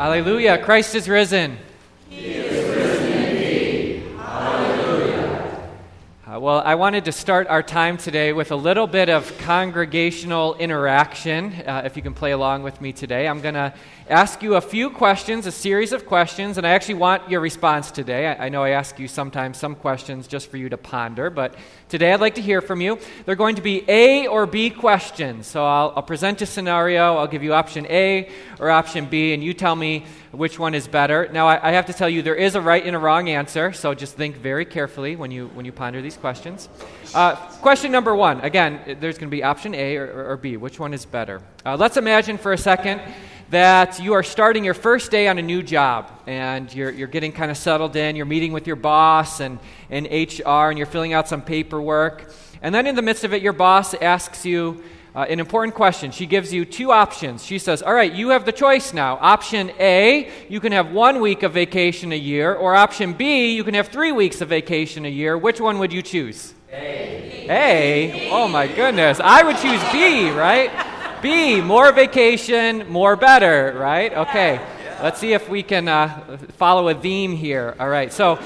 Hallelujah. Christ is risen. Well, I wanted to start our time today with a little bit of congregational interaction. Uh, if you can play along with me today, I'm going to ask you a few questions, a series of questions, and I actually want your response today. I, I, know I ask you sometimes some questions just for you to ponder, but today I'd like to hear from you. They're going to be A or B questions. So I'll, I'll present a scenario, I'll give you option A or option B, and you tell me which one is better. Now, I, I, have to tell you, there is a right and a wrong answer, so just think very carefully when you, when you ponder these questions. Uh, question number one again, there's going to be option A or, or, or B. Which one is better? Uh, let's imagine for a second that you are starting your first day on a new job and you're, you're getting kind of settled in. You're meeting with your boss and, and HR, and you're filling out some paperwork. And then in the midst of it, your boss asks you, uh, an important question. She gives you two options. She says, All right, you have the choice now. Option A, you can have one week of vacation a year, or option B, you can have three weeks of vacation a year. Which one would you choose? A. A? Oh my goodness. I would choose B, right? B, more vacation, more better, right? Okay. Let's see if we can uh, follow a theme here. All right. So,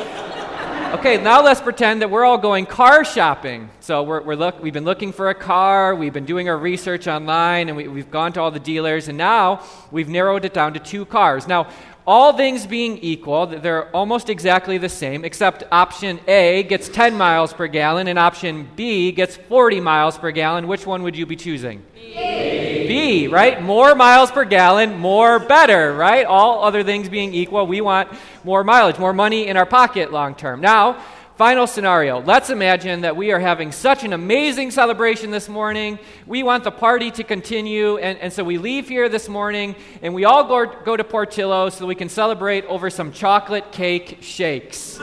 Okay, now let's pretend that we're all going car shopping. So we're, we're look, we've been looking for a car, we've been doing our research online, and we, we've gone to all the dealers, and now we've narrowed it down to two cars. Now, all things being equal, they're almost exactly the same, except option A gets 10 miles per gallon and option B gets 40 miles per gallon. Which one would you be choosing? B. B, right? More miles per gallon, more better, right? All other things being equal, we want more mileage, more money in our pocket long term. Now, Final scenario. Let's imagine that we are having such an amazing celebration this morning. We want the party to continue, and, and so we leave here this morning and we all go, go to Portillo so we can celebrate over some chocolate cake shakes.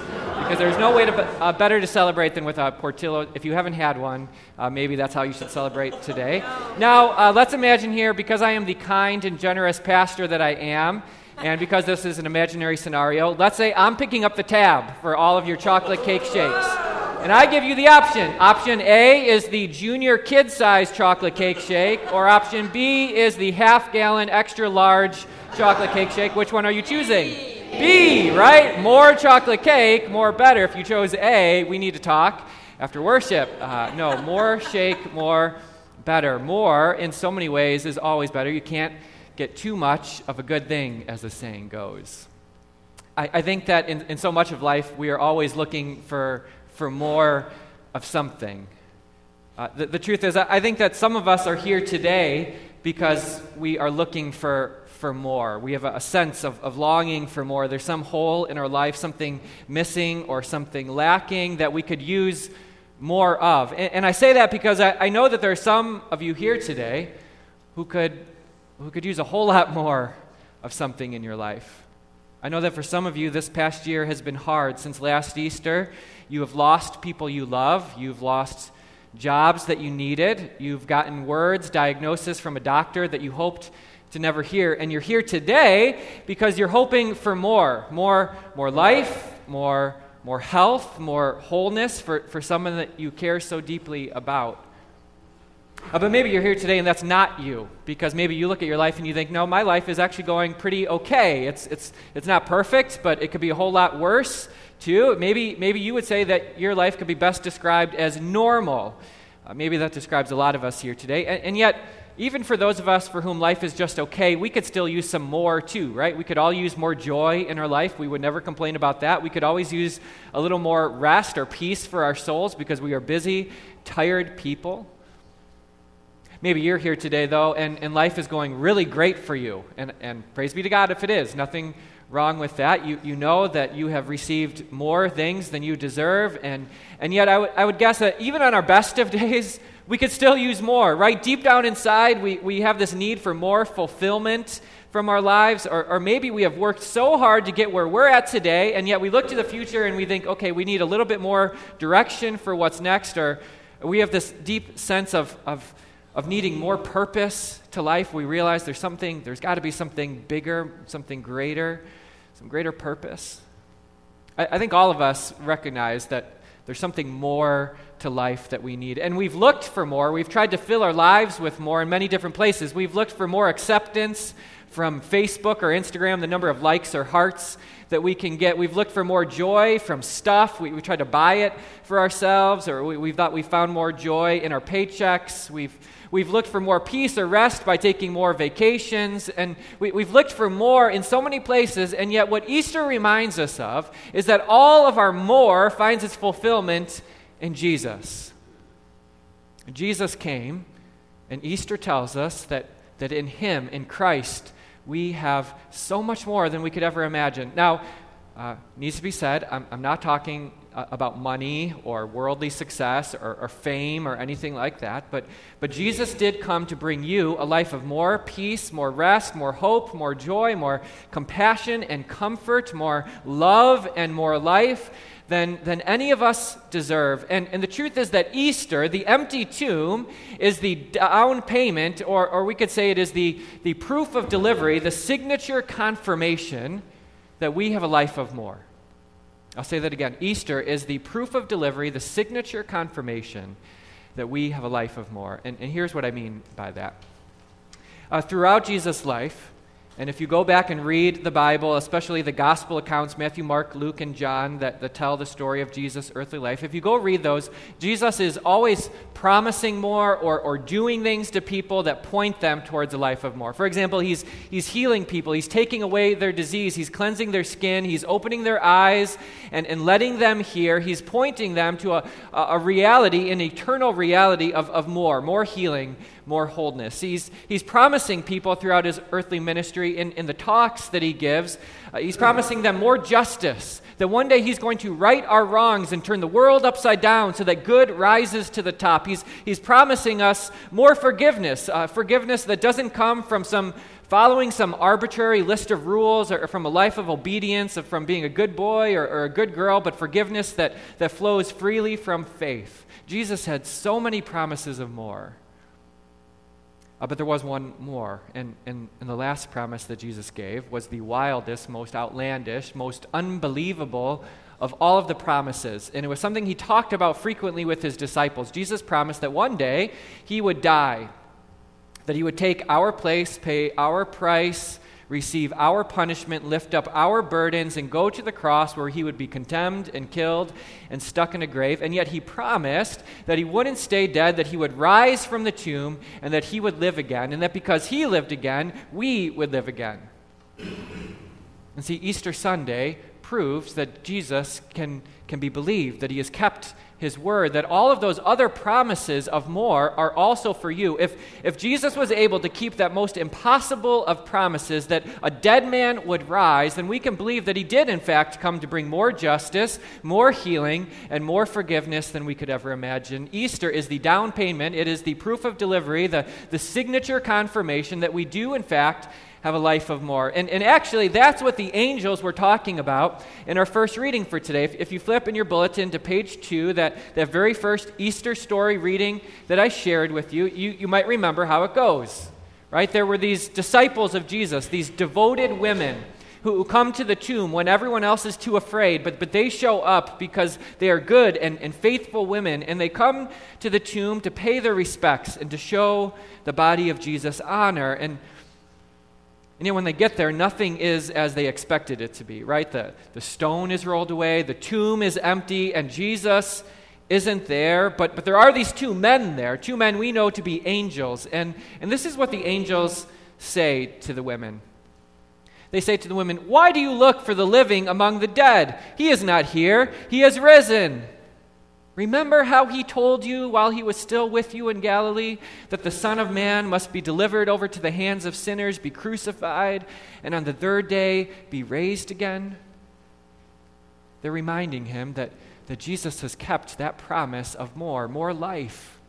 Because there's no way to, uh, better to celebrate than with a Portillo. If you haven't had one, uh, maybe that's how you should celebrate today. Now, uh, let's imagine here, because I am the kind and generous pastor that I am, and because this is an imaginary scenario, let's say I'm picking up the tab for all of your chocolate cake shakes. And I give you the option. Option A is the junior kid size chocolate cake shake, or option B is the half gallon extra large chocolate cake shake. Which one are you choosing? B, right? More chocolate cake, more better. If you chose A, we need to talk after worship. Uh, no, more shake, more better. More, in so many ways, is always better. You can't get too much of a good thing, as the saying goes. I, I think that in, in so much of life, we are always looking for, for more of something. Uh, the, the truth is, I think that some of us are here today because we are looking for, for more. We have a, sense of, of longing for more. There's some hole in our life, something missing or something lacking that we could use more of. And, and I say that because I, I know that there are some of you here today who could who could use a whole lot more of something in your life. I know that for some of you, this past year has been hard. Since last Easter, you have lost people you love, you've lost jobs that you needed, you've gotten words, diagnosis from a doctor that you hoped to never hear. And you're here today because you're hoping for more more, more life, more, more health, more wholeness for, for someone that you care so deeply about. Uh, but maybe you're here today and that's not you, because maybe you look at your life and you think, no, my life is actually going pretty okay. It's, it's, it's not perfect, but it could be a whole lot worse, too. Maybe, maybe you would say that your life could be best described as normal. Uh, maybe that describes a lot of us here today. And, and yet, even for those of us for whom life is just okay, we could still use some more too, right? We could all use more joy in our life. We would never complain about that. We could always use a little more rest or peace for our souls because we are busy, tired people. Maybe you're here today, though, and, and life is going really great for you. And, and praise be to God if it is. Nothing wrong with that. You, you know that you have received more things than you deserve. And, and yet, I, w- I would guess that even on our best of days, we could still use more, right? Deep down inside, we, we have this need for more fulfillment from our lives, or, or maybe we have worked so hard to get where we're at today, and yet we look to the future and we think, okay, we need a little bit more direction for what's next, or we have this deep sense of, of of needing more purpose to life, we realize there's something, there's got to be something bigger, something greater, some greater purpose. I, I, think all of us recognize that there's something more to life that we need. And we've looked for more. We've tried to fill our lives with more in many different places. We've looked for more acceptance from Facebook or Instagram, the number of likes or hearts that we can get. We've looked for more joy from stuff. We, we tried to buy it for ourselves, or we, we thought we found more joy in our paychecks. We've, we've looked for more peace or rest by taking more vacations. And we, we've looked for more in so many places. And yet, what Easter reminds us of is that all of our more finds its fulfillment in Jesus. Jesus came, and Easter tells us that, that in Him, in Christ, we have so much more than we could ever imagine. Now, uh, needs to be said, I'm, I'm not talking uh, about money or worldly success or, or, fame or anything like that, but, but Jesus did come to bring you a life of more peace, more rest, more hope, more joy, more compassion and comfort, more love and more life than, than any of us deserve. And, and the truth is that Easter, the empty tomb, is the down payment, or, or we could say it is the, the proof of delivery, the signature confirmation that we have a life of more. I'll say that again. Easter is the proof of delivery, the signature confirmation that we have a life of more. And, and here's what I mean by that. Uh, throughout Jesus' life, and if you go back and read the Bible, especially the gospel accounts, Matthew, Mark, Luke, and John, that, that tell the story of Jesus' earthly life, if you go read those, Jesus is always promising more or, or doing things to people that point them towards a life of more. For example, he's, he's healing people, he's taking away their disease, he's cleansing their skin, he's opening their eyes and, and letting them hear, he's pointing them to a, a reality, an eternal reality of, of more, more healing, more wholeness. He's, he's promising people throughout his earthly ministry in, in the talks that he gives, uh, he's promising them more justice. That one day he's going to right our wrongs and turn the world upside down so that good rises to the top. He's, he's promising us more forgiveness, uh, forgiveness that doesn't come from some following some arbitrary list of rules or from a life of obedience, or from being a good boy or, or, a good girl, but forgiveness that, that flows freely from faith. Jesus had so many promises of more. Uh, but there was one more. And, and, and the last promise that Jesus gave was the wildest, most outlandish, most unbelievable of all of the promises. And it was something he talked about frequently with his disciples. Jesus promised that one day he would die, that he would take our place, pay our price, receive our punishment, lift up our burdens, and go to the cross where he would be condemned and killed and stuck in a grave. And yet he promised that he wouldn't stay dead, that he would rise from the tomb, and that he would live again, and that because he lived again, we would live again. And see, Easter Sunday proves that Jesus can, can be believed, that he has kept his word, that all of those other promises of more are also for you. If, if Jesus was able to keep that most impossible of promises, that a dead man would rise, then we can believe that he did, in fact, come to bring more justice, more healing, and more forgiveness than we could ever imagine. Easter is the down payment, it is the proof of delivery, the, the signature confirmation that we do, in fact, have a life of more. And, and actually, that's what the angels were talking about in our first reading for today. If, if you flip in your bulletin to page two, that, that very first Easter story reading that I shared with you, you, you might remember how it goes. Right? There were these disciples of Jesus, these devoted women who come to the tomb when everyone else is too afraid, but, but they show up because they are good and, and faithful women, and they come to the tomb to pay their respects and to show the body of Jesus honor. And and yet, when they get there, nothing is as they expected it to be, right? The, the stone is rolled away, the tomb is empty, and Jesus isn't there. But, but there are these two men there, two men we know to be angels. And, and this is what the angels say to the women. They say to the women, Why do you look for the living among the dead? He is not here, he has risen. Remember how he told you while he was still with you in Galilee that the Son of Man must be delivered over to the hands of sinners, be crucified, and on the third day be raised again? They're reminding him that, that Jesus has kept that promise of more, more life.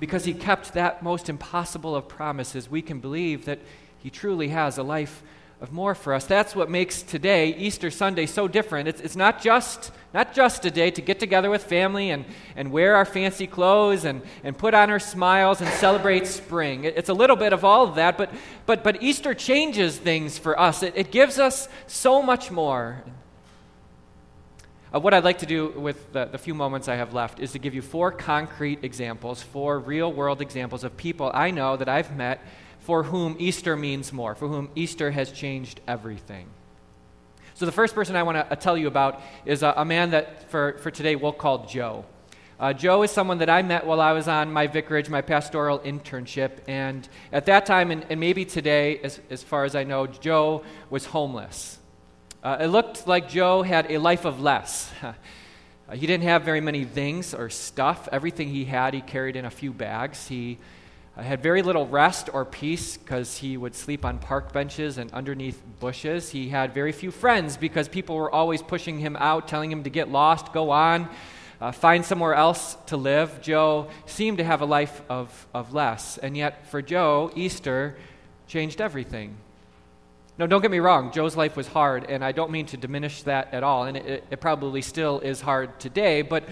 Because he kept that most impossible of promises, we can believe that he truly has a life of more for us. That's what makes today, Easter Sunday, so different. It's, it's not, just, not just a day to get together with family and, and wear our fancy clothes and, and put on our smiles and celebrate spring. It, it's a little bit of all of that, but, but, but Easter changes things for us. It, it gives us so much more. uh, what I'd like to do with the, the few moments I have left is to give you four concrete examples, four real world examples of people I know that I've met for whom Easter means more, for whom Easter has changed everything. So, the first person I want to uh, tell you about is a, a, man that for, for today we'll call Joe. Uh, Joe is someone that I met while I was on my vicarage, my pastoral internship. And at that time, and, and maybe today, as, as far as I know, Joe was homeless. Uh, it looked like Joe had a life of less. he didn't have very many things or stuff. Everything he had, he carried in a few bags. He uh, had very little rest or peace because he would sleep on park benches and underneath bushes. He had very few friends because people were always pushing him out, telling him to get lost, go on, uh, find somewhere else to live. Joe seemed to have a life of, of less. And yet, for Joe, Easter changed everything. No, don't get me wrong, Joe's life was hard, and I don't mean to diminish that at all, and it, it probably still is hard today, but,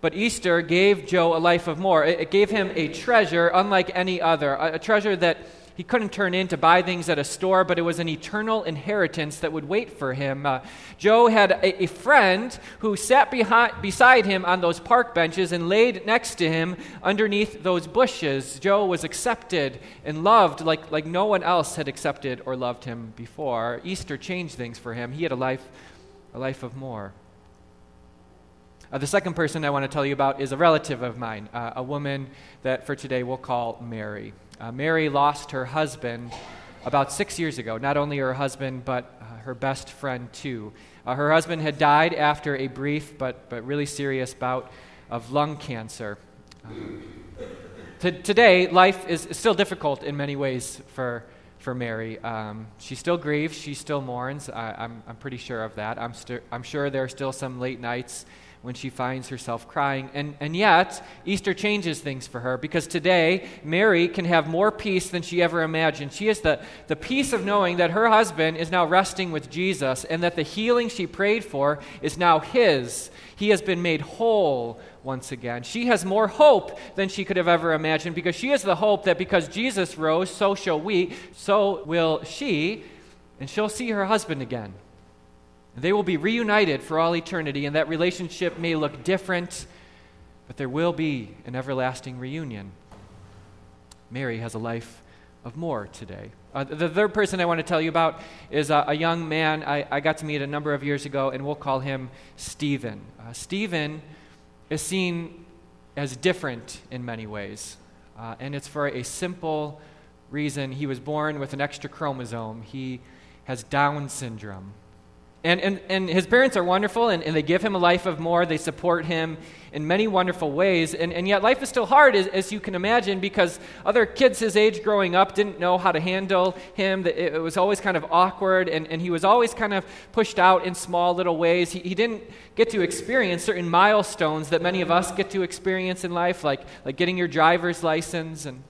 but Easter gave Joe a life of more. It, gave him a treasure unlike any other, a, a treasure that he couldn't turn in to buy things at a store, but it was an eternal inheritance that would wait for him. Uh, Joe had a, a, friend who sat behind, beside him on those park benches and laid next to him underneath those bushes. Joe was accepted and loved like, like no one else had accepted or loved him before. Easter changed things for him. He had a life, a life of more. Uh, the second person I want to tell you about is a relative of mine, uh, a woman that for today we'll call Mary. Uh, Mary lost her husband about six years ago. Not only her husband, but uh, her best friend, too. Uh, her husband had died after a brief but, but really serious bout of lung cancer. T- today, life is still difficult in many ways for, for Mary. Um, she still grieves, she still mourns. I, am I'm, I'm pretty sure of that. I'm, st- I'm sure there are still some late nights when she finds herself crying. And, and yet, Easter changes things for her because today, Mary can have more peace than she ever imagined. She has the, the peace of knowing that her husband is now resting with Jesus and that the healing she prayed for is now his. He has been made whole once again. She has more hope than she could have ever imagined because she has the hope that because Jesus rose, so shall we, so will she, and she'll see her husband again. They will be reunited for all eternity, and that relationship may look different, but there will be an everlasting reunion. Mary has a life of more today. Uh, the third person I want to tell you about is a young man I, I, got to meet a number of years ago, and we'll call him Stephen. Uh, Stephen is seen as different in many ways, uh, and it's for a simple reason. He was born with an extra chromosome, he has Down syndrome. And, and, and his parents are wonderful, and, and they give him a life of more. They support him in many wonderful ways. And, and yet, life is still hard, as, as you can imagine, because other kids his age growing up didn't know how to handle him. It, was always kind of awkward, and, and he was always kind of pushed out in small little ways. He, he didn't get to experience certain milestones that many of us get to experience in life, like, like getting your driver's license. And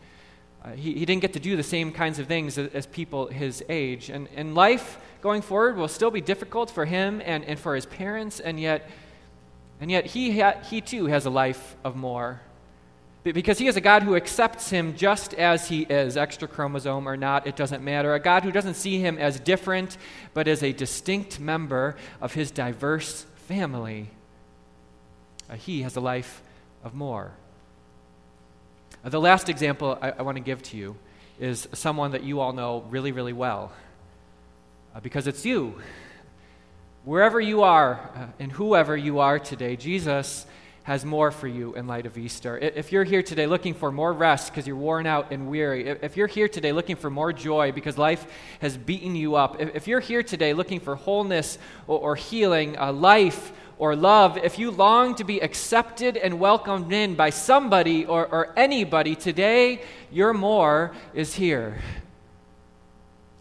uh, he, he didn't get to do the same kinds of things as, as people his age. And, and life going forward will still be difficult for him and, and for his parents, and yet, and yet he, ha- he too has a life of more. Because he is a God who accepts him just as he is, extra chromosome or not, it doesn't matter. A God who doesn't see him as different, but as a distinct member of his diverse family. Uh, he has a life of more. Uh, the last example I, I want to give to you is someone that you all know really, really well uh, because it's you. Wherever you are uh, and whoever you are today, Jesus has more for you in light of Easter. If you're here today looking for more rest because you're worn out and weary, if you're here today looking for more joy because life has beaten you up, if you're here today looking for wholeness or, or healing, uh, life or love, if you long to be accepted and welcomed in by somebody or, or anybody, today your more is here.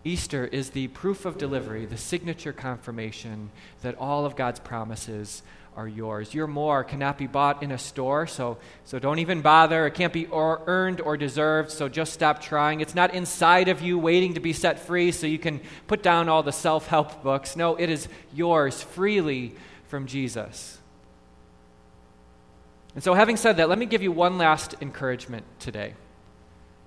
Easter is the proof of delivery, the signature confirmation that all of God's promises are yours. Your more cannot be bought in a store, so, so don't even bother. It can't be or earned or deserved, so just stop trying. It's not inside of you waiting to be set free so you can put down all the self help books. No, it is yours freely from Jesus. And so, having said that, let me give you one last encouragement today.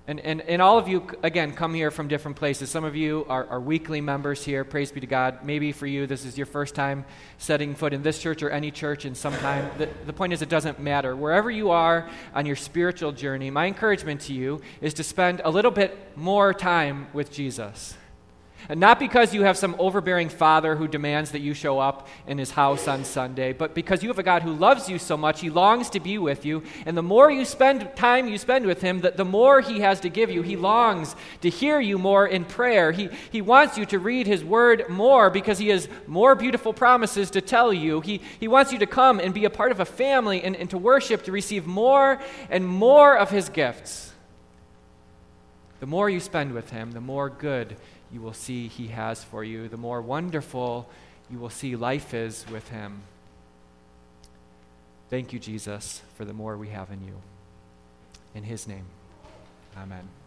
And, and, and all of you, again, come here from different places. Some of you are, are weekly members here. Praise be to God. Maybe for you, this is your first time setting foot in this church or any church in some time. The, the point is, it doesn't matter. Wherever you are on your spiritual journey, my encouragement to you is to spend a little bit more time with Jesus. And not because you have some overbearing father who demands that you show up in his house on Sunday, but because you have a God who loves you so much, he longs to be with you. And the more you spend time you spend with him, the, the more he has to give you. He longs to hear you more in prayer. He, he wants you to read his word more because he has more beautiful promises to tell you. He, he wants you to come and be a part of a family and, and to worship, to receive more and more of his gifts. The more you spend with him, the more good you will see he has for you, the more wonderful you will see life is with him. Thank you, Jesus, for the more we have in you. In his name, amen.